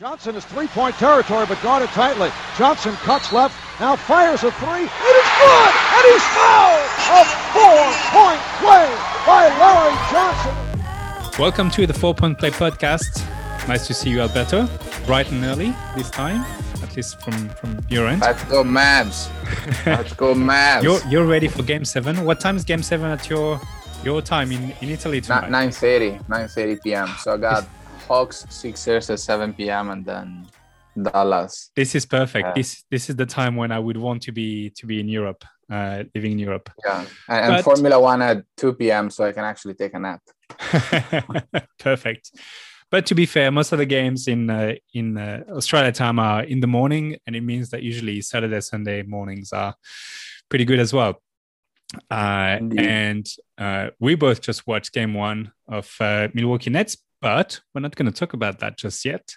Johnson is three-point territory, but guarded tightly. Johnson cuts left, now fires a three. It is good, and he's fouled! A four-point play by Larry Johnson. Welcome to the Four Point Play podcast. Nice to see you, Alberto. Bright and early this time, at least from from your end. Let's go, Mavs. Let's go, Mavs. You're you're ready for Game Seven. What time is Game Seven at your your time in, in Italy tonight? 9.30, 9.30 p.m. So I got Hawks, Sixers at 7 p.m. and then Dallas. This is perfect. Yeah. This this is the time when I would want to be to be in Europe, uh, living in Europe. Yeah, and, and Formula One at 2 p.m. so I can actually take a nap. Perfect. But to be fair, most of the games in uh, in uh, Australia time are in the morning, and it means that usually Saturday, Sunday mornings are pretty good as well. Uh, and uh, we both just watched game one of uh, Milwaukee Nets, but we're not going to talk about that just yet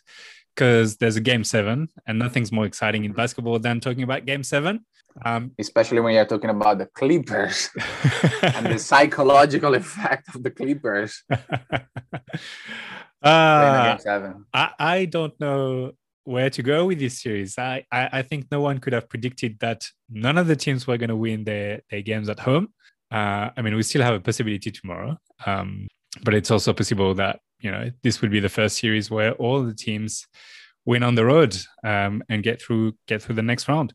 because there's a game seven, and nothing's more exciting in basketball than talking about game seven. Um, Especially when you're talking about the Clippers and the psychological effect of the Clippers uh. I, I don't know where to go with this series. I, I, I think no one could have predicted that none of the teams were going to win their, their games at home. Uh, I mean, we still have a possibility tomorrow, um, but it's also possible that you know this would be the first series where all the teams win on the road um, and get through get through the next round.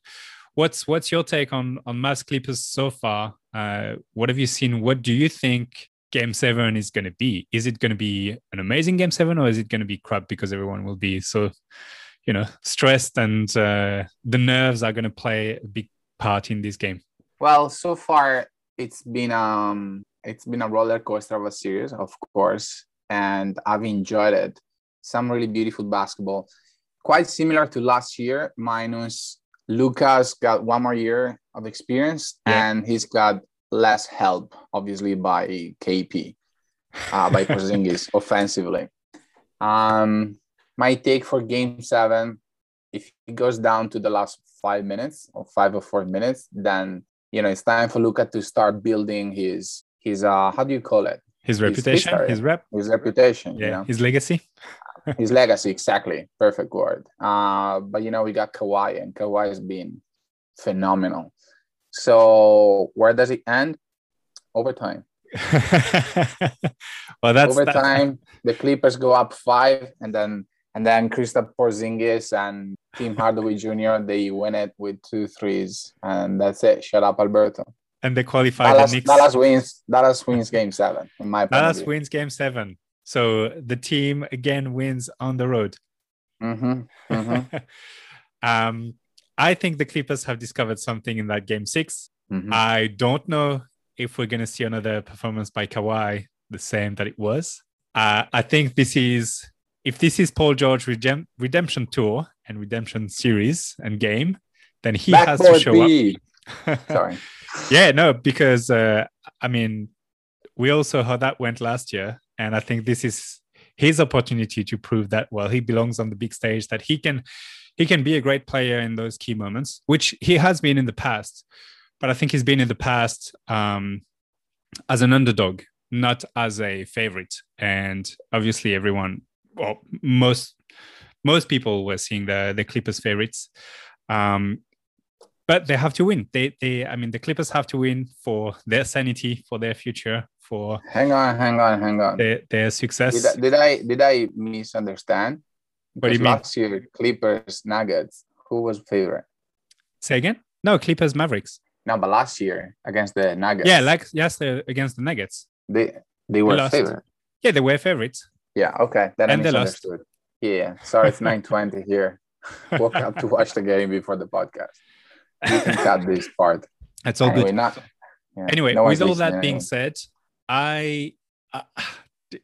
What's what's your take on on Mavs Clippers so far? Uh, what have you seen? What do you think Game Seven is going to be? Is it going to be an amazing Game Seven, or is it going to be crap because everyone will be so, you know, stressed and uh, the nerves are going to play a big part in this game? Well, so far it's been um it's been a roller coaster of a series, of course, and I've enjoyed it. Some really beautiful basketball, quite similar to last year, minus Luka's got one more year of experience Yeah. and he's got less help, obviously by KP, uh, by Porzingis offensively. Um, my take for Game Seven, if it goes down to the last five minutes or five or four minutes, then you know it's time for Luka to start building his his uh how do you call it His reputation, history. his rep, his reputation yeah, you know his legacy. his legacy exactly. Perfect word. Uh but you know we got Kawhi and Kawhi has been phenomenal. So where does it end? Overtime. Well, that's that- overtime. The Clippers go up five and then and then Kristaps Porzingis and Tim Hardaway Jr. they win it with two threes and that's it. Shut up Alberto and they qualify Dallas, the Knicks. Dallas wins. Dallas wins Game Seven. In my Dallas wins Game Seven, so the team again wins on the road. Mhm, mhm, um, I think the Clippers have discovered something in that Game Six. mhm. I don't know if we're going to see another performance by Kawhi the same that it was. Uh, I think this is if this is Paul George redem- redemption tour and redemption series and game, then he has to show B. up. Sorry. Yeah, no, because uh, I mean, we also how that went last year, and I think this is his opportunity to prove that well he belongs on the big stage, that he can he can be a great player in those key moments, which he has been in the past. But I think he's been in the past um, as an underdog, not as a favorite. And obviously, everyone, well, most most people were seeing the the Clippers favorites. Um, but they have to win. They, they, I mean, the Clippers have to win for their sanity, for their future, for Hang on, hang on, hang on. their, their success. Did I, did I did I misunderstand? What do you Because mean? Last year, Clippers, Nuggets. Who was favorite? Say again? No, Clippers, Mavericks. No, but last year against the Nuggets. Yeah, like yes, against the Nuggets. they they were lost. favorite. Yeah, they were favorites. Yeah. Okay. Then And I they lost. Yeah. Sorry, it's nine twenty here. Woke up to watch the game before the podcast. You can cut this part. That's all anyway, good. not. yeah, Anyway, no with all that listening being said, I uh,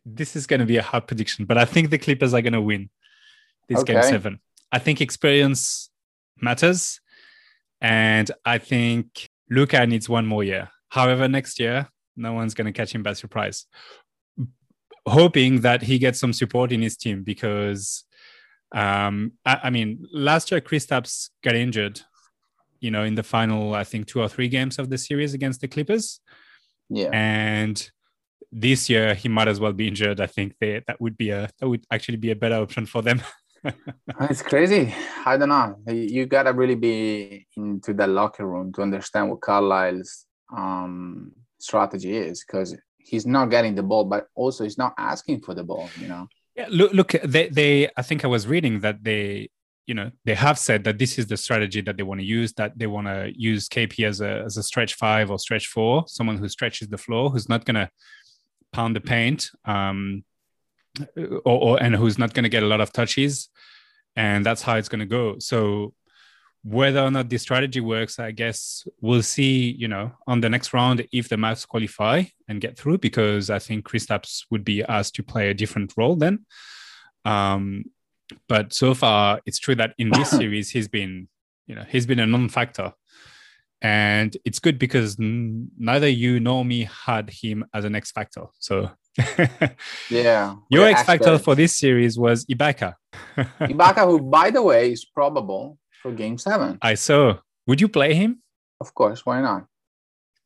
this is going to be a hard prediction, but I think the Clippers are going to win this game seven. I think experience matters, and I think Luka needs one more year. However, next year no one's going to catch him by surprise. Hoping that he gets some support in his team because, um, I, I mean, last year Kristaps got injured, you know, in the final, I think two or three games of the series against the Clippers, Yeah. and this year he might as well be injured. I think they, that would be a that would actually be a better option for them. it's crazy. I don't know. You gotta really be into the locker room to understand what Carlisle's um, strategy is, because he's not getting the ball, but also he's not asking for the ball. You know. Yeah. Look. Look. They. They. I think I was reading that they. You know, they have said that this is the strategy that they want to use. That they want to use KP as a as a stretch five or stretch four, someone who stretches the floor, who's not gonna pound the paint. Um, or, or and who's not going to get a lot of touches and that's how it's going to go so whether or not this strategy works i guess we'll see you know on the next round if the Mavs qualify and get through because i think Kristaps would be asked to play a different role then um, but so far it's true that in this series he's been you know he's been a non-factor and it's good because n- neither you nor me had him as an X factor. So yeah, your X factor for this series was Ibaka. Ibaka, who by the way is probable for Game Seven. I saw. Would you play him? Of course. Why not?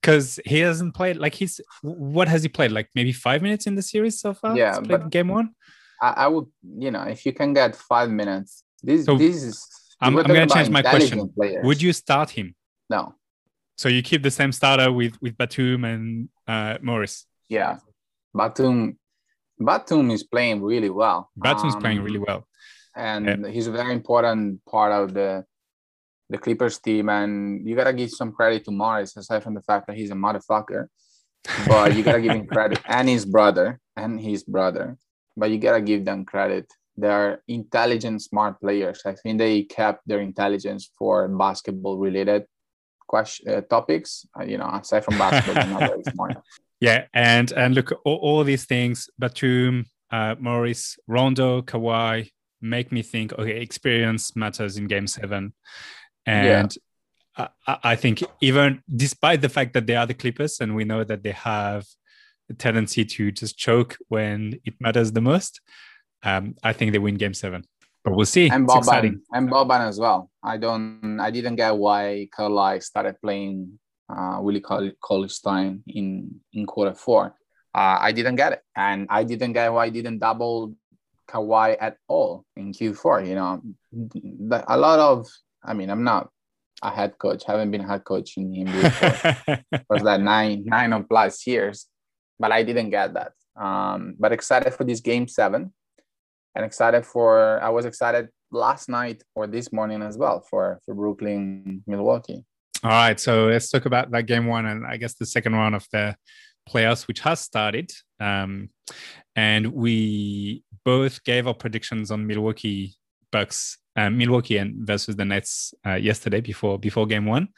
Because he hasn't played. Like he's what has he played? Like maybe five minutes in the series so far. Yeah, but game one. I, I, would, you know, if you can get five minutes, this so this is. I'm, I'm going to change my question. Players. Would you start him? No. So you keep the same starter with with Batum and uh, Morris. Yeah, Batum. Batum is playing really well. Batum's um, playing really well, and yeah. he's a very important part of the the Clippers team. And you gotta give some credit to Morris, aside from the fact that he's a motherfucker. But you gotta give him credit, and his brother, and his brother. But you gotta give them credit. They're intelligent, smart players. I think they kept their intelligence for basketball related question uh, topics. Uh, you know, aside from basketball, not very smart. Yeah, and and look, all, all these things, Batum, uh, Morris, Rondo, Kawhi, make me think. Okay, experience matters in Game Seven, and yeah. I, I think even despite the fact that they are the Clippers, and we know that they have tendency to just choke when it matters the most, um, I think they win Game Seven but we'll see. And Boban, and Boban as well. I don't, I didn't get why Carlisle started playing uh, Willie Cauley-Stein in in quarter four. Uh, I didn't get it, and I didn't get why I didn't double Kawhi at all in Q4. You know, a lot of. I mean, I'm not a head coach. I haven't been head coach in NBA for was that nine nine or plus years, but I didn't get that. Um, but excited for this game seven and excited for I was excited last night or this morning as well for for Brooklyn Milwaukee. All right, so let's talk about that game one and I guess the second round of the playoffs, which has started. Um, and we both gave our predictions on Milwaukee Bucks, uh, Milwaukee and versus the Nets uh, yesterday before before game one.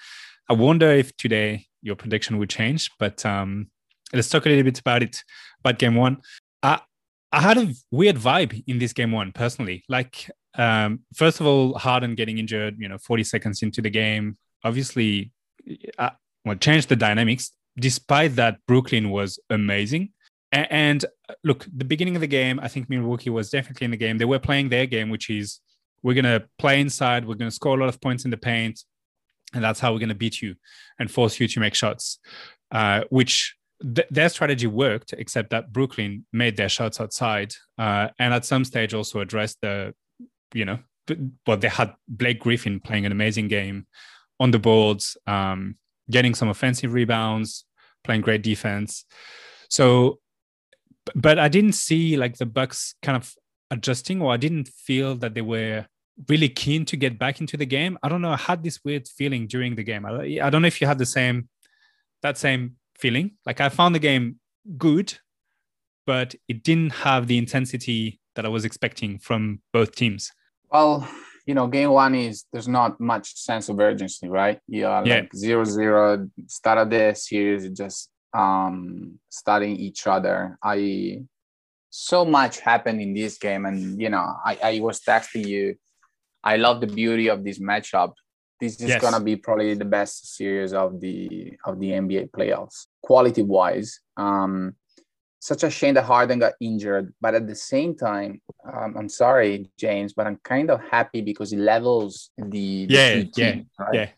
I wonder if today your prediction would change, but um, let's talk a little bit about it. About game one, uh, I had a weird vibe in this game one personally. Like, um, first of all, Harden getting injured, you know, 40 seconds into the game, obviously, uh, well, changed the dynamics. Despite that, Brooklyn was amazing. And, and uh, look, the beginning of the game, I think Milwaukee was definitely in the game. They were playing their game, which is we're going to play inside, we're going to score a lot of points in the paint, and that's how we're going to beat you and force you to make shots, uh, which th- their strategy worked, except that Brooklyn made their shots outside, uh, and at some stage also addressed the, you know, well they had Blake Griffin playing an amazing game on the boards, um, getting some offensive rebounds, playing great defense. So, but I didn't see like the Bucks kind of adjusting, or I didn't feel that they were really keen to get back into the game. I don't know. I had this weird feeling during the game. I, I don't know if you had the same that same feeling. Like I found the game good, but it didn't have the intensity that I was expecting from both teams. Well, you know, game one is there's not much sense of urgency, right? You are yeah. like zero zero start of the series, just um studying each other. I so much happened in this game, and you know, I, I was texting you. I love the beauty of this matchup this is yes. gonna be probably the best series of the of the NBA playoffs, quality wise. Um, such a shame that Harden got injured, but at the same time, um, I'm sorry, James, but I'm kind of happy because it levels the, the yeah yeah right? yeah.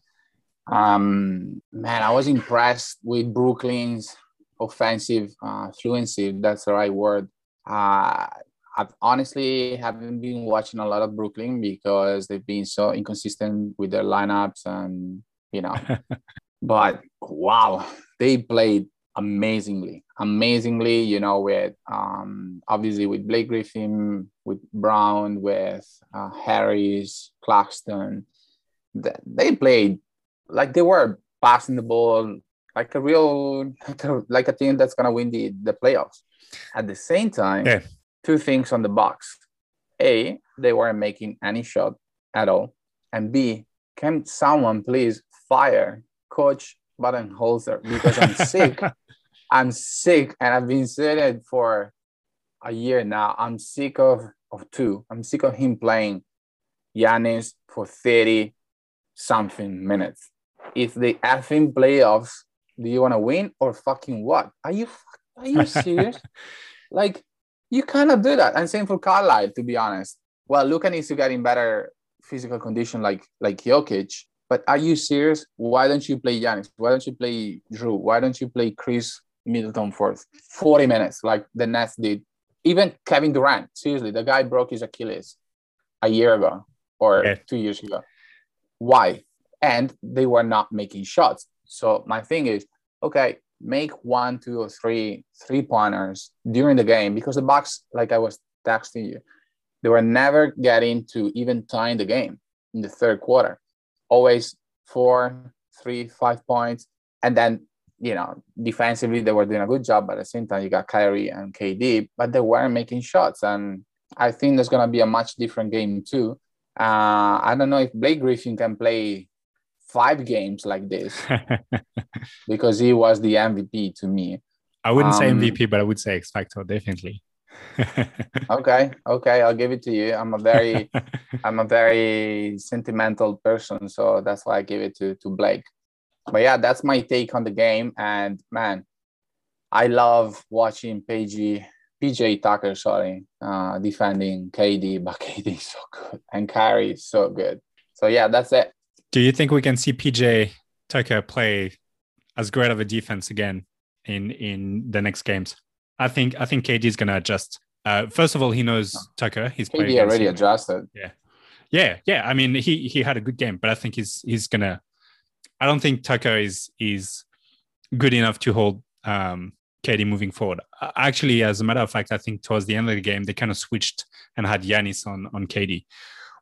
Um, man, I was impressed with Brooklyn's offensive uh, fluency. That's the right word. Uh, I honestly haven't been watching a lot of Brooklyn because they've been so inconsistent with their lineups and you know. but wow, they played amazingly, amazingly. You know, with um, obviously with Blake Griffin, with Brown, with uh, Harris, Claxton. They played like they were passing the ball like a real like a team that's gonna win the the playoffs. At the same time, Yeah. Two things on the box. A, they weren't making any shot at all. And B, can someone please fire Coach Budenholzer because I'm sick. I'm sick and I've been saying it for a year now. I'm sick of, of two. I'm sick of him playing Giannis for 30 something minutes. If the effing playoffs, do you want to win or fucking what? Are you are you serious? like you cannot do that. And same for Carlisle, to be honest. Well, Luka needs to get in better physical condition like like Jokic. But are you serious? Why don't you play Giannis? Why don't you play Drew? Why don't you play Khris Middleton for 40 minutes like the Nets did? Even Kevin Durant, seriously, the guy broke his Achilles a year ago or Yeah. two years ago. Why? And they were not making shots. So my thing is, okay, make one, two, or three three pointers during the game because the Bucks, like I was texting you, they were never getting to even tying the game in the third quarter. Always four, three, five points, and then you know defensively they were doing a good job. But at the same time, you got Kyrie and KD, but they weren't making shots, and I think there's gonna be a much different game too. Uh, I don't know if Blake Griffin can play five games like this because he was the MVP to me. I wouldn't say Um, MVP, but I would say X Factor definitely. Okay, okay, I'll give it to you. I'm a very I'm a very sentimental person, so that's why I give it to to Blake. But yeah, that's my take on the game. And man, I love watching PG PJ Tucker, sorry, uh, defending KD, but KD is so good and Kyrie is so good. So yeah, that's it. Do you think we can see PJ Tucker play as great of a defense again in in the next games? I think I think KD is going to adjust. Uh, first of all, he knows Tucker. He's played KD already him. adjusted. Yeah, yeah. yeah. I mean, he he had a good game, but I think he's he's gonna. I don't think Tucker is is good enough to hold um, KD moving forward. Uh, Actually, as a matter of fact, I think towards the end of the game they kind of switched and had Giannis on on KD,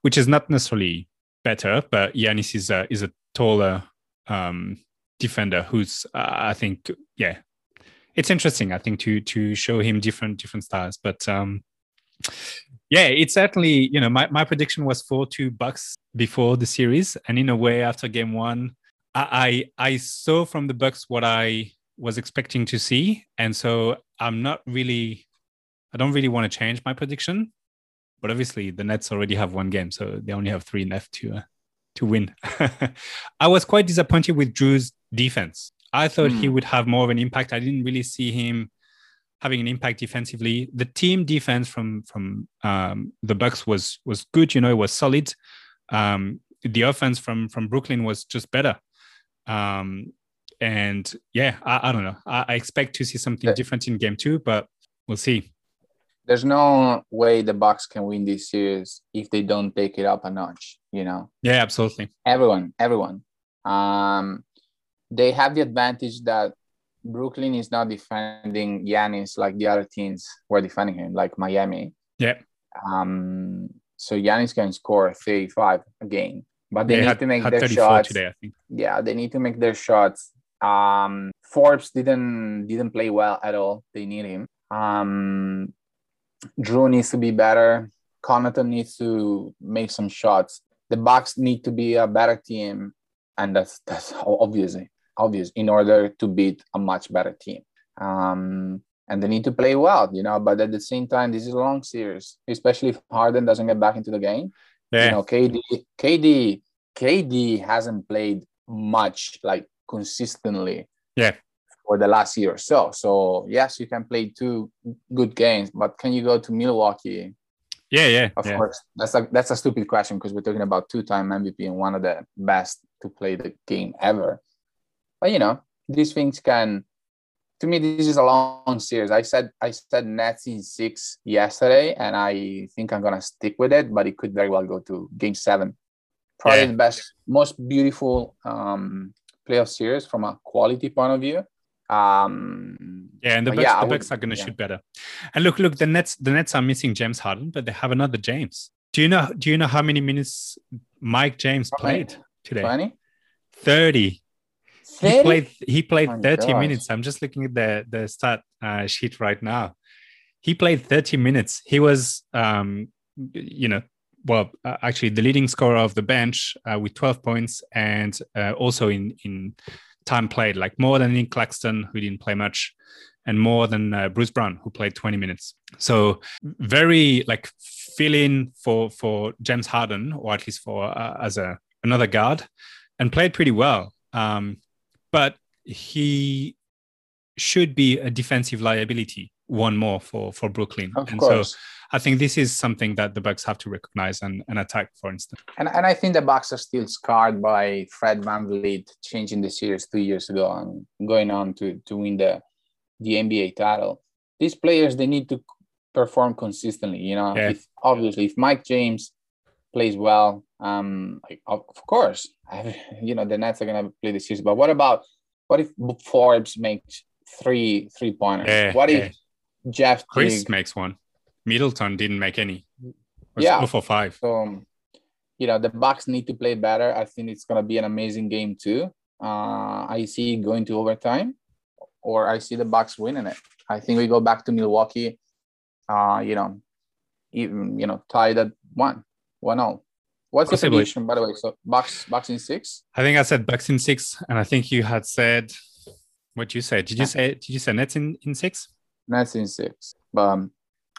which is not necessarily better, but Giannis is a is a taller um, defender who's uh, I think yeah, it's interesting. I think to to show him different different styles, but. um yeah, it's certainly, you know, my, my prediction was 4 2 Bucks before the series. And in a way, after game one, I, I I saw from the Bucks what I was expecting to see. And so I'm not really, I don't really want to change my prediction. But obviously, the Nets already have one game, so they only have three left to uh, to win. I was quite disappointed with Drew's defense. I thought he Hmm. would have more of an impact. I didn't really see him having an impact defensively. The team defense from from um, the Bucks was was good. You know, it was solid. Um, the offense from from Brooklyn was just better. Um, and yeah, I, I don't know. I, I expect to see something different in game two, but we'll see. There's no way the Bucks can win this series if they don't take it up a notch, you know. Yeah, absolutely. everyone, everyone. Um, they have the advantage that Brooklyn is not defending Giannis like the other teams were defending him, like Miami. Yeah. Um, so Giannis can score 35 a game, but they They need had, to make their 34 shots. today, I think. Yeah, they need to make their shots. Um, Forbes didn't didn't play well at all. They need him. Um, Drew needs to be better. Connaughton needs to make some shots. The Bucks need to be a better team, and that's that's obviously obvious in order to beat a much better team. Um, and they need to play well, you know. But at the same time, this is a long series, especially if Harden doesn't get back into the game. Yeah. You know, KD, KD, KD hasn't played much like consistently. Yeah. For the last year or so. So yes, you can play two good games, but can you go to Milwaukee? yeah, yeah. Of yeah. course, that's a that's a stupid question because we're talking about two-time MVP and one of the best to play the game ever. But you know, these things can to me this is a long series. I said I said Nets in six yesterday, and I think I'm gonna stick with it. But it could very well go to Game Seven. Probably Yeah. the best, most beautiful um, playoff series from a quality point of view. Um, Yeah, and the But Bucks, yeah, the would- are going to yeah. shoot better. And look, look, the Nets, the Nets are missing James Harden, but they have another James. Do you know? Do you know how many minutes Mike James How many? played today? 20? Thirty. He played. He played My thirty gosh. minutes. I'm just looking at the the stat uh, sheet right now. He played thirty minutes. He was, um, you know, well, uh, actually, the leading scorer of the bench uh, with twelve points, and uh, also in in time played, like more than Nick Claxton, who didn't play much, and more than uh, Bruce Brown, who played 20 minutes. So very like fill in for for James Harden, or at least for uh, as a another guard, and played pretty well. Um, but he should be a defensive liability, one more for for Brooklyn. Of and course. so I think this is something that the Bucks have to recognize and, and attack, for instance. And, and I think the Bucks are still scarred by Fred VanVleet changing the series two years ago and going on to, to win the, the NBA title. These players, they need to perform consistently. You know, Yeah. if obviously if Mike James plays well, um, of, course, you know, the Nets are gonna play the series. But what about what if Forbes makes three three pointers? Yeah, what yeah. if Jeff Chris Teague makes one. Middleton didn't make any. Was Yeah. for five. So, um, you know, the Bucks need to play better. I think it's gonna be an amazing game too. Uh, I see going to overtime, or I see the Bucks winning it. I think we go back to Milwaukee. Uh, you know, even you know, tied at one, one all. What's Possibly. the prediction, by the way? So Bucks, Bucks in six. I think I said Bucks in six, and I think you had said what you said. Did you say? Did you say Nets in, in six? Nets in six. But um,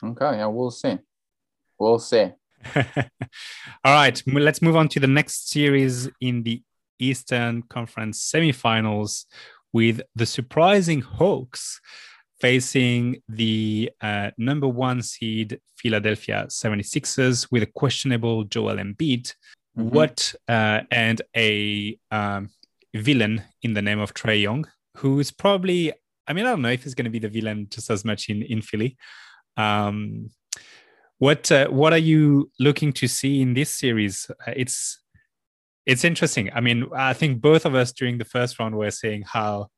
okay, yeah, we'll see. We'll see. All right, let's move on to the next series in the Eastern Conference semifinals with the surprising Hawks facing the uh, number one seed Philadelphia 76ers with a questionable Joel Embiid. Mhm. What uh, and a um, villain in the name of Trae Young, who is probably, I mean, I don't know if he's going to be the villain just as much in, in Philly. Um, what uh, what are you looking to see in this series? Uh, it's it's interesting. I mean, I think both of us during the first round were saying how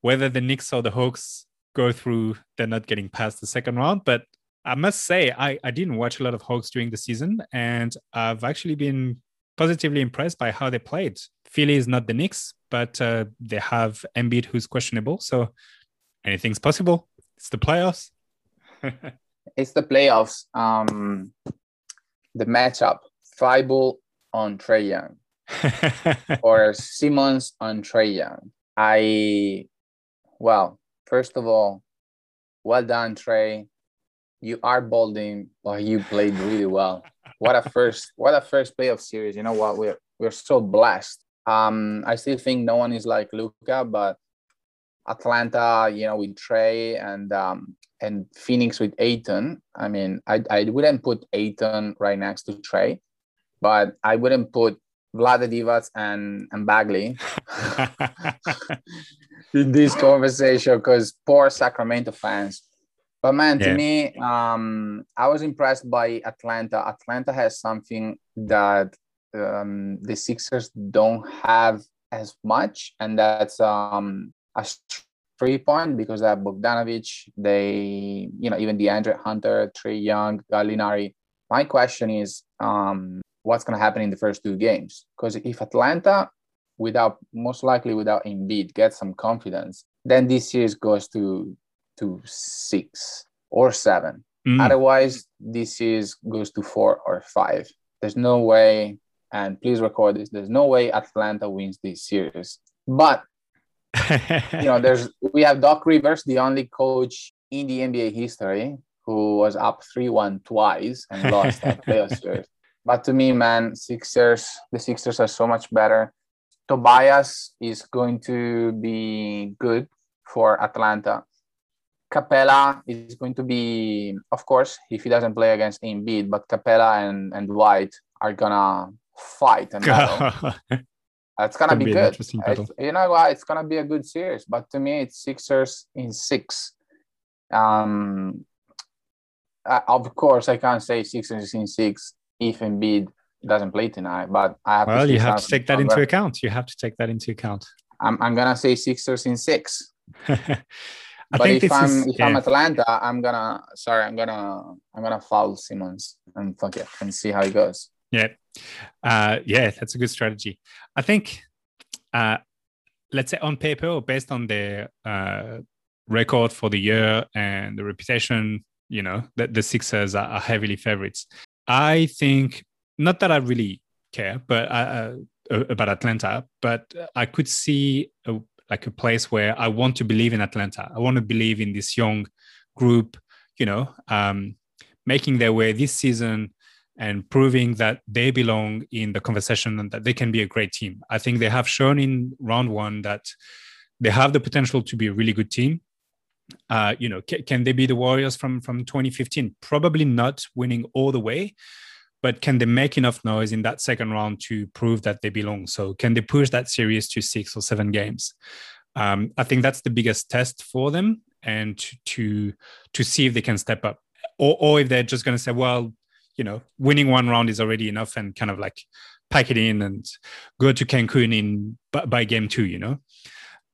whether the Knicks or the Hawks go through, they're not getting past the second round. But I must say, I, I didn't watch a lot of Hawks during the season, and I've actually been positively impressed by how they played. Philly is not the Knicks, but uh, they have Embiid who's questionable, so anything's possible. It's the playoffs. It's the playoffs. Um, the matchup: Thybulle on Trae Young. or Simmons on Trae Young. I, well, first of all, well done, Trae. You are bolding, but you played really well. What a first, what a first playoff series. You know what? We're we're so blessed. Um, I still think no one is like Luka, but Atlanta, you know, with Trae and um and Phoenix with Ayton. I mean, I I wouldn't put Ayton right next to Trae, but I wouldn't put Vlade Divac and, and Bagley in this conversation because poor Sacramento fans. But man, to Yeah. me, um, I was impressed by Atlanta. Atlanta has something that um, the Sixers don't have as much, and that's um, a three point because they have Bogdanovich, they, you know, even DeAndre Hunter, Trae Young, Gallinari. My question is, um, what's going to happen in the first two games? Because if Atlanta, without most likely without Embiid, gets some confidence, then this series goes to to six or seven. Mm. Otherwise, this series goes to four or five. There's no way, and please record this. There's no way Atlanta wins this series. But you know, there's we have Doc Rivers, the only coach in the NBA history who was up three one twice and lost that playoff series. But to me, man, Sixers, the Sixers are so much better. Tobias is going to be good for Atlanta. Capela is going to be, of course, if he doesn't play against Embiid, but Capela and, and White are gonna fight and It's gonna Could be, be good. interesting battle. you know what? It's gonna be a good series. But to me, it's Sixers in six. Um, of course, I can't say Sixers in six if Embiid doesn't play tonight. But I have. Well, to you have to take that into account. You have to take that into account. I'm, I'm gonna say Sixers in six. I but think if I'm is if I'm. Atlanta, I'm gonna sorry, I'm gonna I'm gonna foul Simmons and fuck it and see how it goes. Yeah. Uh, yeah, that's a good strategy. I think, uh, let's say on paper or based on their uh, record for the year and the reputation, you know, that the Sixers are, are heavily favorites. I think, not that I really care, but uh, uh, about Atlanta, but I could see a, like a place where I want to believe in Atlanta. I want to believe in this young group, you know, um, making their way this season and proving that they belong in the conversation and that they can be a great team. I think they have shown in round one that they have the potential to be a really good team. Uh, you know, ca- can they be the Warriors from from 2015? Probably not winning all the way, but can they make enough noise in that second round to prove that they belong? So can they push that series to six or seven games? Um, I think that's the biggest test for them, and to to, to see if they can step up, or or if they're just going to say, well, you know, winning one round is already enough, and kind of like pack it in and go to Cancun in by, game two, you know,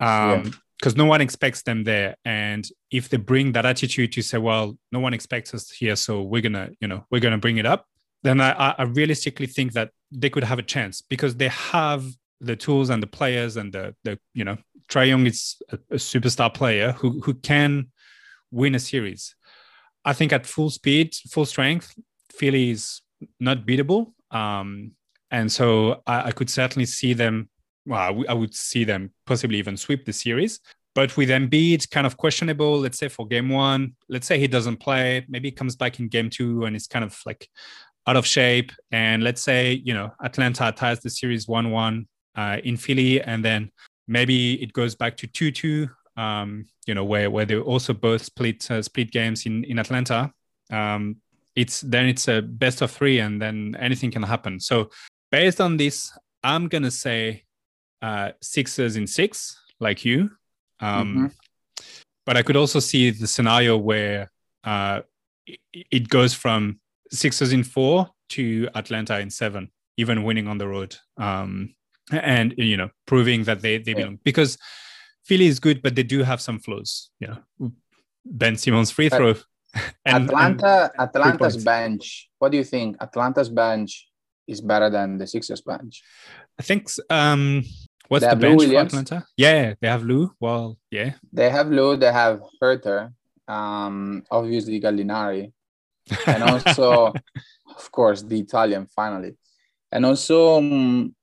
um, because no one expects them there, and if they bring that attitude to say, well, no one expects us here, so we're gonna, you know, we're gonna bring it up, then I, I- I realistically think that they could have a chance because they have the tools and the players and the the you know Trae Young is a, a superstar player who who can win a series. I think at full speed, full strength, Philly is not beatable. Um, and so I, I could certainly see them. Well, I w- I would see them possibly even sweep the series. But with Embiid it's kind of questionable, let's say for game one, let's say he doesn't play, maybe he comes back in game two and it's kind of like out of shape. And let's say, you know, Atlanta ties the series 1 1 uh, in Philly, and then maybe it goes back to 2 2, um, you know, where, where they also both split uh, split games in, in Atlanta. Um, it's then it's a best of three, and then anything can happen. So, based on this, I'm to say uh, Sixers in six, like you. Um, But I could also see the scenario where uh, it, it goes from sixes in four to Atlanta in seven, even winning on the road. Um, and you know, proving that they they Yeah. belong because Philly is good, but they do have some flaws. You know, Ben Simmons free throw. and- Atlanta, Atlanta's bench. What do you think? Atlanta's bench is better than the Sixers bench. I think um, what's the bench for Atlanta? Yeah, they have Lou. Well, yeah, They have Lou, they have Huerter, um, obviously Gallinari, and also, of course, the Italian finally, and also um,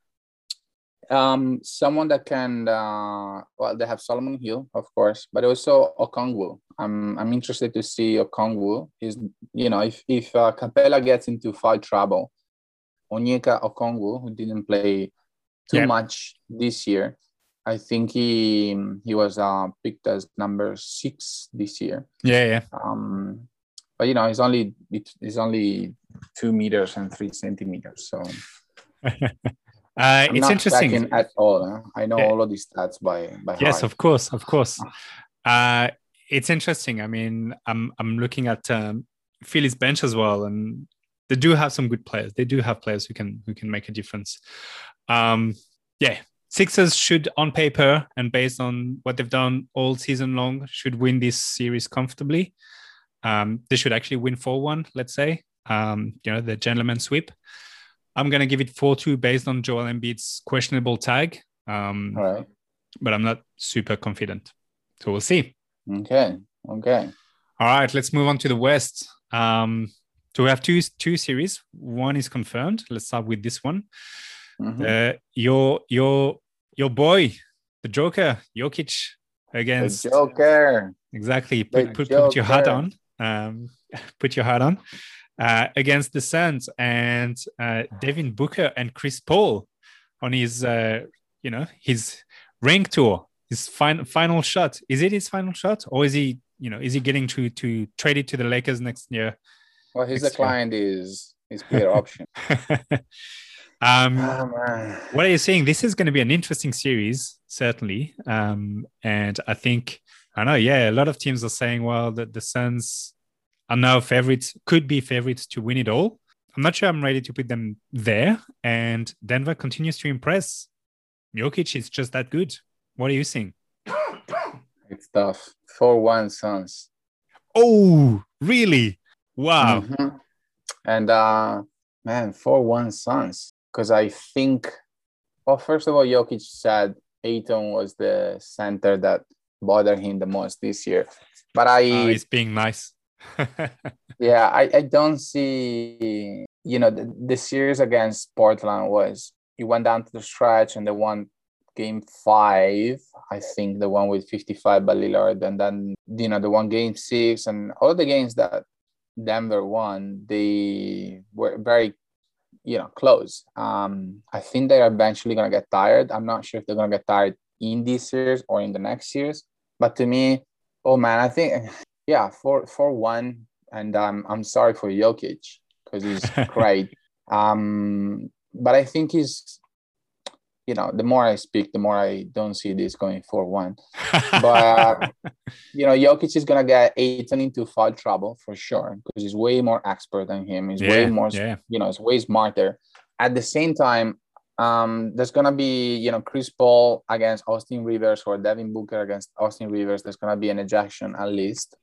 um, someone that can. Uh, well, they have Solomon Hill, of course, but also Okongwu. I'm I'm interested to see Okongwu. Is you know if if uh, Capela gets into foul trouble, Onyeka Okongwu, who didn't play too Yeah. much this year, I think he he was uh, picked as number six this year. yeah, yeah. Um, but you know, he's only it's only two meters and three centimeters. So Uh, I'm it's interesting. at all. huh? I know Yeah. all of these stats by by yes heart. of course of course uh it's interesting i mean i'm i'm looking at um philly's bench as well and they do have some good players they do have players who can who can make a difference um yeah sixers should on paper and based on what they've done all season long should win this series comfortably um they should actually win 4-1 let's say um you know the gentleman sweep i'm gonna give it 4-2 based on joel embiid's questionable tag um right. but I'm not super confident. So we'll see. Okay. Okay. All right, let's move on to the West. Um, so we have two two series. One is confirmed. Let's start with this one. Mhm. Uh, your your your boy, the Joker, Jokic, against the Joker. exactly. Put, put, put your hat on. Um, put your hat on. Uh, against the Suns and uh, Devin Booker and Chris Paul on his uh, you know his ring tour, his final final shot. Is it his final shot, or is he you know is he getting to to trade it to the Lakers next year? Well, his decline is his player option. Um, Oh, what are you saying? This is going to be an interesting series, certainly. Um, and I think I know, yeah, a lot of teams are saying, well, that the Suns are now favorites, could be favorites to win it all. I'm not sure I'm ready to put them there. And Denver continues to impress. Jokic is just that good. What are you seeing? It's tough. 4 1 Suns. Oh, really? Wow. Mhm. And uh man, 4 1 Suns. Because I think, well, first of all, Jokic said Ayton was the center that bothered him the most this year. But I, Oh, he's being nice. yeah, I, I don't see, you know, the, the series against Portland was, you went down to the stretch and they won game five, I think the one with 55 by Lillard, and then, you know, the one game six and all the games that Denver won, they were very, you know, close. Um, I think they're eventually gonna get tired. I'm not sure if they're gonna get tired in this series or in the next series. But to me, oh man, I think yeah, four four one, and um, I'm sorry for Jokic because he's great. Um, but I think he's, you know, the more I speak, the more I don't see this going four one but you know, Jokic is gonna get Ayton into foul trouble for sure because he's way more expert than him. He's way more, yeah. you know, he's way smarter. At the same time, um, there's gonna be, you know, Chris Paul against Austin Rivers or Devin Booker against Austin Rivers. There's gonna be an ejection at least.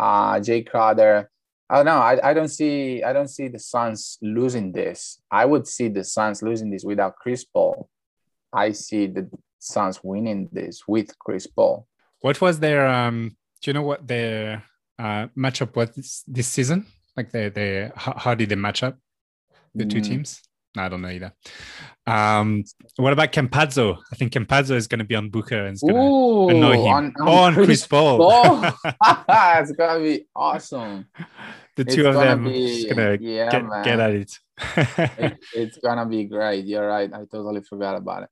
Uh, Jae Crowder. I don't know. I, I don't see I don't see the Suns losing this. I would see the Suns losing this without Chris Paul. I see the Suns winning this with Chris Paul. What was their um do you know what their uh matchup was this, this season? Like they they how, how did they match up the two Mm. teams? I don't know either. Um what about Campazzo? I think Campazzo is gonna be on Booker and it's gonna annoy him. on, Or on Chris Paul. Paul. it's gonna be awesome. the It's two of them be- gonna yeah, get, man. get at it. It- it's gonna be great. You're right. I totally forgot about it.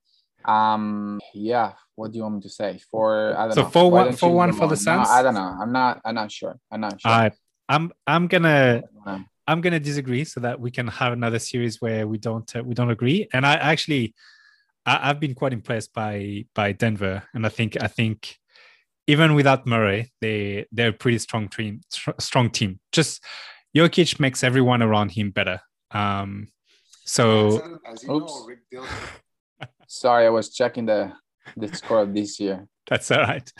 Um, yeah. What do you want me to say? For I don't So know. four Why one- don't one for the on? No, Suns? I don't know. I'm not. I'm not sure. I'm not sure. I I'm I'm gonna I'm gonna disagree so that we can have another series where we don't uh, we don't agree. And I actually I, I've been quite impressed by by Denver, and I think I think even without Murray, they they're a pretty strong team. str- Strong team. Just Jokic makes everyone around him better. Um, so Oops. Sorry, I was checking the the score of this year. that's all right.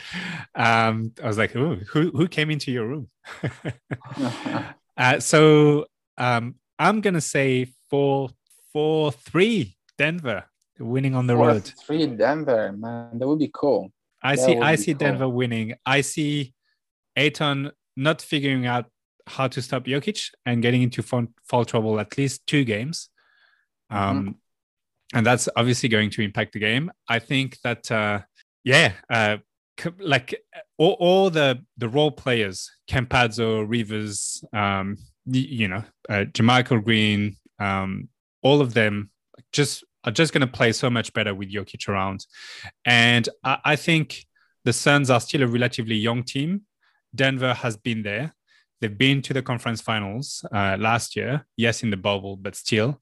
Um, I was like, Ooh, who who came into your room? Uh, so um, I'm gonna say four, four, three, Denver winning on the Four, road. Three Denver, man. That would be cool. I that see, I see cool. Denver winning. I see Ayton not figuring out how to stop Jokic and getting into foul, trouble at least two games. Um, and that's obviously going to impact the game. I think that, uh, yeah, uh, like all, all the the role players, Campazzo, Rivers, um, you know, uh, JaMychal Green, um, all of them just are just going to play so much better with Jokic around. And I, I think the Suns are still a relatively young team. Denver has been there. They've been to the conference finals uh, last year. Yes, in the bubble, but still,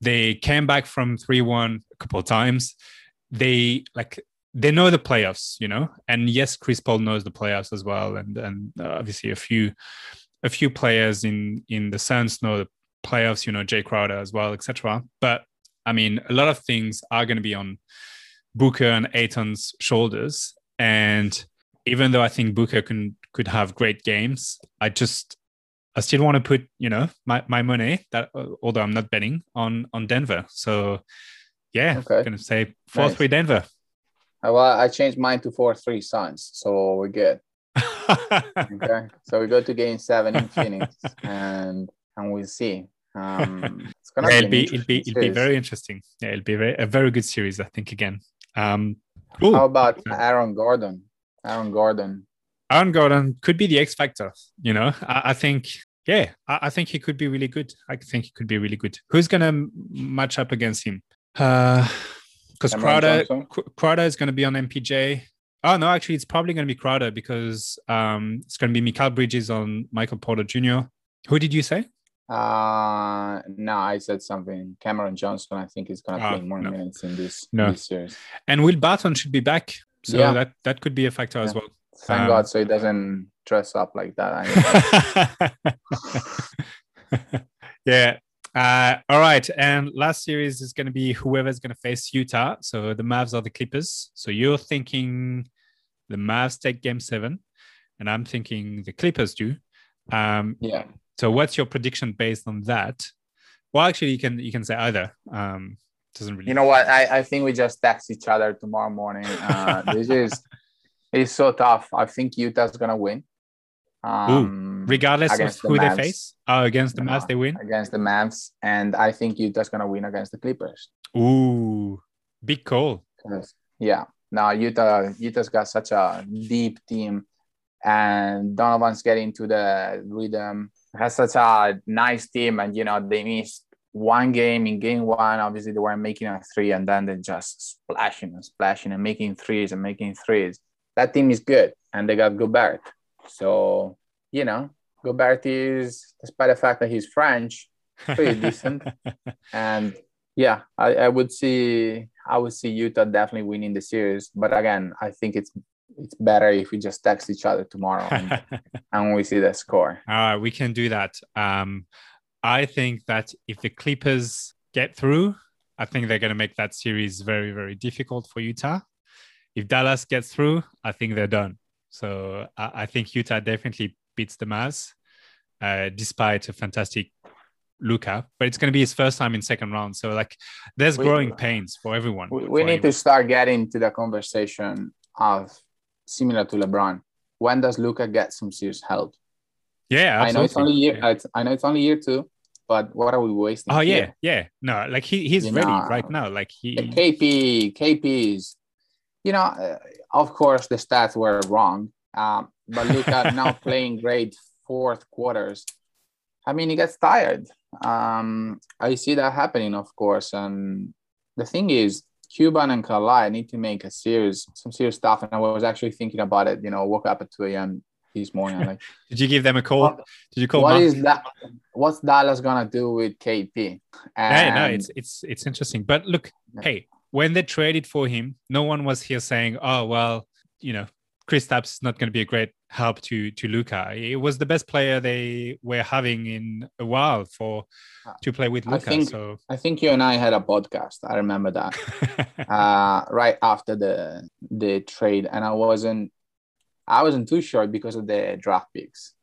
they came back from three-one a couple of times. They like they know the playoffs, you know. And yes, Chris Paul knows the playoffs as well, and and uh, obviously a few a few players in in the Suns know the playoffs. You know, Jae Crowder as well, etc. But I mean, a lot of things are going to be on Booker and Ayton's shoulders. And even though I think Booker can could have great games, I just I still want to put you know my, my money that although I'm not betting on on Denver. So yeah, Okay. I'm gonna say four Nice. three Denver. Well, I changed mine to four three Suns, so we're good. Okay, so we go to Game Seven in Phoenix, and and we'll see. Um, it's gonna Yeah, be it'll be it'll be it'll be very interesting. Yeah, it'll be very, a very good series, I think. Again, um, ooh, How about Aaron Gordon? Aaron Gordon. Aaron Gordon could be the X factor. You know, I, I think. Yeah, I, I think he could be really good. I think he could be really good. Who's gonna match up against him? Uh, because Crowder Crowder is gonna be on MPJ. Oh no, actually, it's probably gonna be Crowder because um, it's gonna be Mikal Bridges on Michael Porter Jr. Who did you say? Uh, no, I said something. Cameron Johnson, I think, is going to Ah, play more no. minutes in this, No. this series. And Will Barton should be back. So Yeah. that, that could be a factor as well. Thank Um, God, so he doesn't dress up like that. yeah. Uh, all right. And last series is going to be whoever's going to face Utah. So the Mavs are the Clippers. So you're thinking the Mavs take game seven, and I'm thinking the Clippers do. Um, yeah. so what's your prediction based on that? Well, actually, you can you can say either. Um, doesn't really. You know what? I, I think we just text each other tomorrow morning. Uh, this is it's so tough. I think Utah's gonna win. Um, regardless of against the who they face. Oh, against the No, Mavs, they win. against the Mavs, and I think Utah's gonna win against the Clippers. Ooh, big call. yeah, now Utah Utah's got such a deep team, and Donovan's getting to the rhythm. Has such a nice team, and you know they missed one game in game one. Obviously, they were making a three, and then they just splashing and splashing and making threes and making threes. That team is good, and they got Gobert. So you know, Gobert is, despite the fact that he's French, pretty decent. And yeah, I, I would see I would see Utah definitely winning the series. But again, I think it's it's better if we just text each other tomorrow and, and we see the score. All right, we can do that. Um, I think that if the Clippers get through, I think they're going to make that series very, very difficult for Utah. If Dallas gets through, I think they're done. So I, I think Utah definitely beats the Mavs, uh, despite a fantastic Luka. But it's going to be his first time in second round. So like, there's We- growing pains for everyone. We, for need anyone. to start getting to the conversation of similar to LeBron. When does Luka get some serious help? Yeah, I know it's only absolutely. year. Yeah. I know it's only year two, but what are we wasting? Oh yeah, here? yeah. No, like he, he's You ready know, right now. Like he, KP, KP is, you know, uh, of course the stats were wrong, um, but Luka now playing great fourth quarters. I mean, he gets tired. Um, I see that happening, of course. And the thing is, Cuban and Carlisle need to make a serious, some serious stuff. And I was actually thinking about it. You know, woke up at two a.m. this morning. I'm like, did you give them a call? what, Did you call? what is that? What's Dallas gonna do with KP? Yeah, no, And- it's it's it's interesting. But look, hey, when they traded for him, no one was here saying, "Oh, well, you know, Kristaps is not going to be a great help to to Luka." It was the best player they were having in a while for to play with I Luka. think- so I think you and I had a podcast. I remember that. uh, right after the the trade, and I wasn't I wasn't too sure because of the draft picks,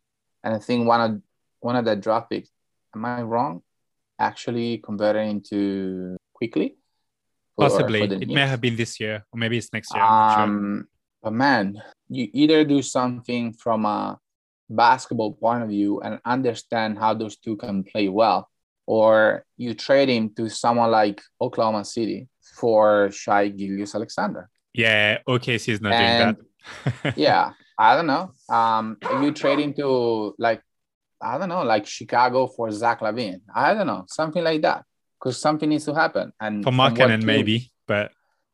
and I think one of one of the draft picks, am I wrong? Actually converted into quickly. For- possibly for it may have been this year or maybe it's next year. I'm sure. Um, but man, you either do something from a basketball point of view and understand how those two can play well, or you trade him to someone like Oklahoma City for Shai Gilgeous-Alexander. Yeah, OKC is not And- doing that. Yeah, I don't know. Um, you trade him to like I don't know, like Chicago for Zach LaVine. I don't know, something like that, because something needs to happen. And for Markkanen, maybe. But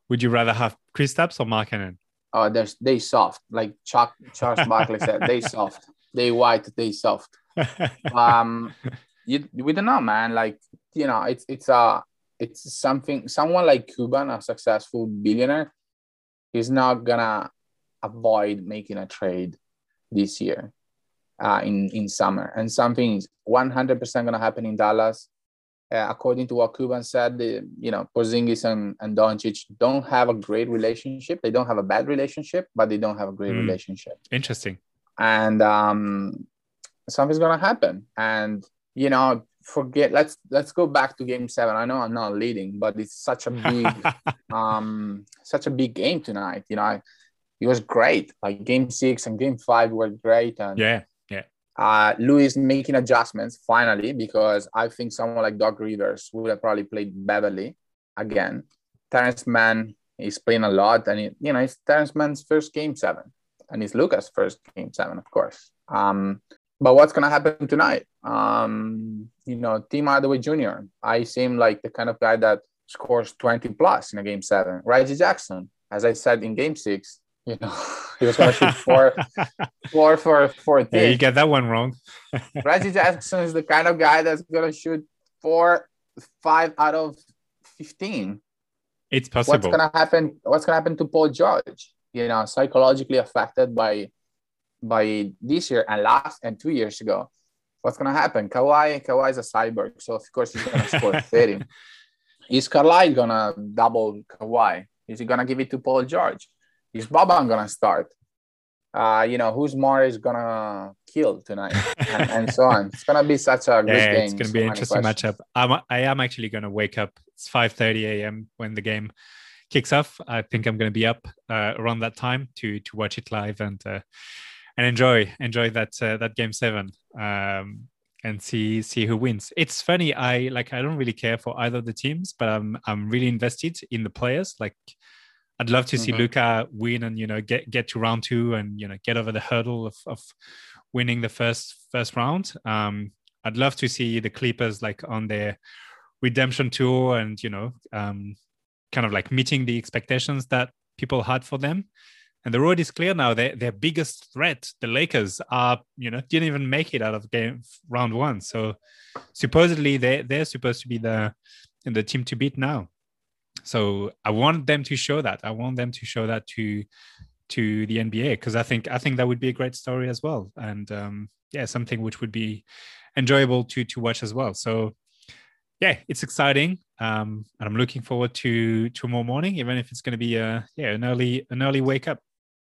would you rather have Kristaps or Markkanen? Oh, there's they soft, like Chuck Charles Barkley said, they soft, they white, they soft. Um, you we don't know, man. Like you know, it's it's a it's something. Someone like Cuban, a successful billionaire, is not gonna avoid making a trade this year, uh, in in summer, and something is one hundred percent gonna happen in Dallas. Uh, according to what Cuban said, the, you know, Porzingis and, and Doncic don't have a great relationship. They don't have a bad relationship, but they don't have a great Mm. relationship Interesting. and um, something's gonna happen. And you know, forget. Let's let's go back to Game Seven. I know I'm not leading, but it's such a big, um, such a big game tonight. You know, I, it was great. Like Game Six and Game Five were great, and yeah. Uh, Lue making adjustments finally because I think someone like Doc Rivers would have probably played Beverley again. Terance Mann is playing a lot, and it, you know it's Terance Mann's first game seven, and it's Luka's first game seven, of course. Um, but what's gonna happen tonight? Um, you know, Tim Hardaway Jr. I seem like the kind of guy that scores 20 plus in a game seven. Reggie Jackson, as I said in game six, you know, He was going to shoot four, four for 14. Yeah, you get that one wrong. Reggie Jackson is the kind of guy that's going to shoot four, five out of 15. It's possible. What's going to happen? What's going to happen to Paul George? You know, psychologically affected by by this year and last and two years ago. What's going to happen? Kawhi, Kawhi is a cyborg, so of course he's going to score 30. Is Carlisle going to double Kawhi? Is he going to give it to Paul George? Is Boban to start? Uh, you know, who's more is to kill tonight? and, and, so on. It's to be such a good yeah, game. It's going to be an interesting matchup. I'm, I am actually to wake up. It's 5.30 a.m. when the game kicks off. I think I'm to be up uh, around that time to to watch it live and uh, and enjoy enjoy that uh, that game seven um, and see see who wins. It's funny. I like. I don't really care for either of the teams, but I'm I'm really invested in the players. Like, I'd love to see mm-hmm. Luka win and you know get get to round two and you know get over the hurdle of of winning the first first round. Um, I'd love to see the Clippers like on their redemption tour and you know um, kind of like meeting the expectations that people had for them. And the road is clear now. Their their biggest threat, the Lakers, are you know didn't even make it out of game round one. So supposedly they they're supposed to be the the team to beat now. So I want them to show that. I want them to show that to to the NBA because I think I think that would be a great story as well. And um, yeah, something which would be enjoyable to to watch as well. So yeah, it's exciting, um, and I'm looking forward to tomorrow morning, even if it's going to be a yeah an early an early wake up,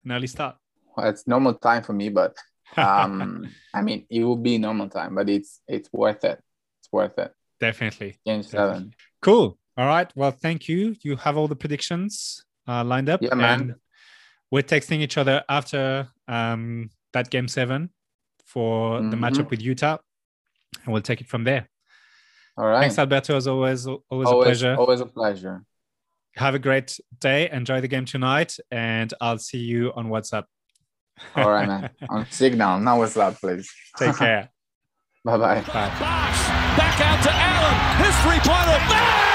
an early start. Well, it's normal time for me, but um, I mean it will be normal time, but it's it's worth it. It's worth it. Definitely. Game Definitely. seven. Cool. All right. Well, thank you. You have all the predictions uh, lined up. Yeah, man. we're texting each other after um, that game seven for mm-hmm. the matchup with Utah, and we'll take it from there. All right. Thanks, Alberto. As always, always, always a pleasure. Always a pleasure. Have a great day. Enjoy the game tonight, and I'll see you on WhatsApp. All right, man. on Signal. Now WhatsApp, please. Take care. Bye-bye. Bye. Bosh back out to Allen. His three-pointer.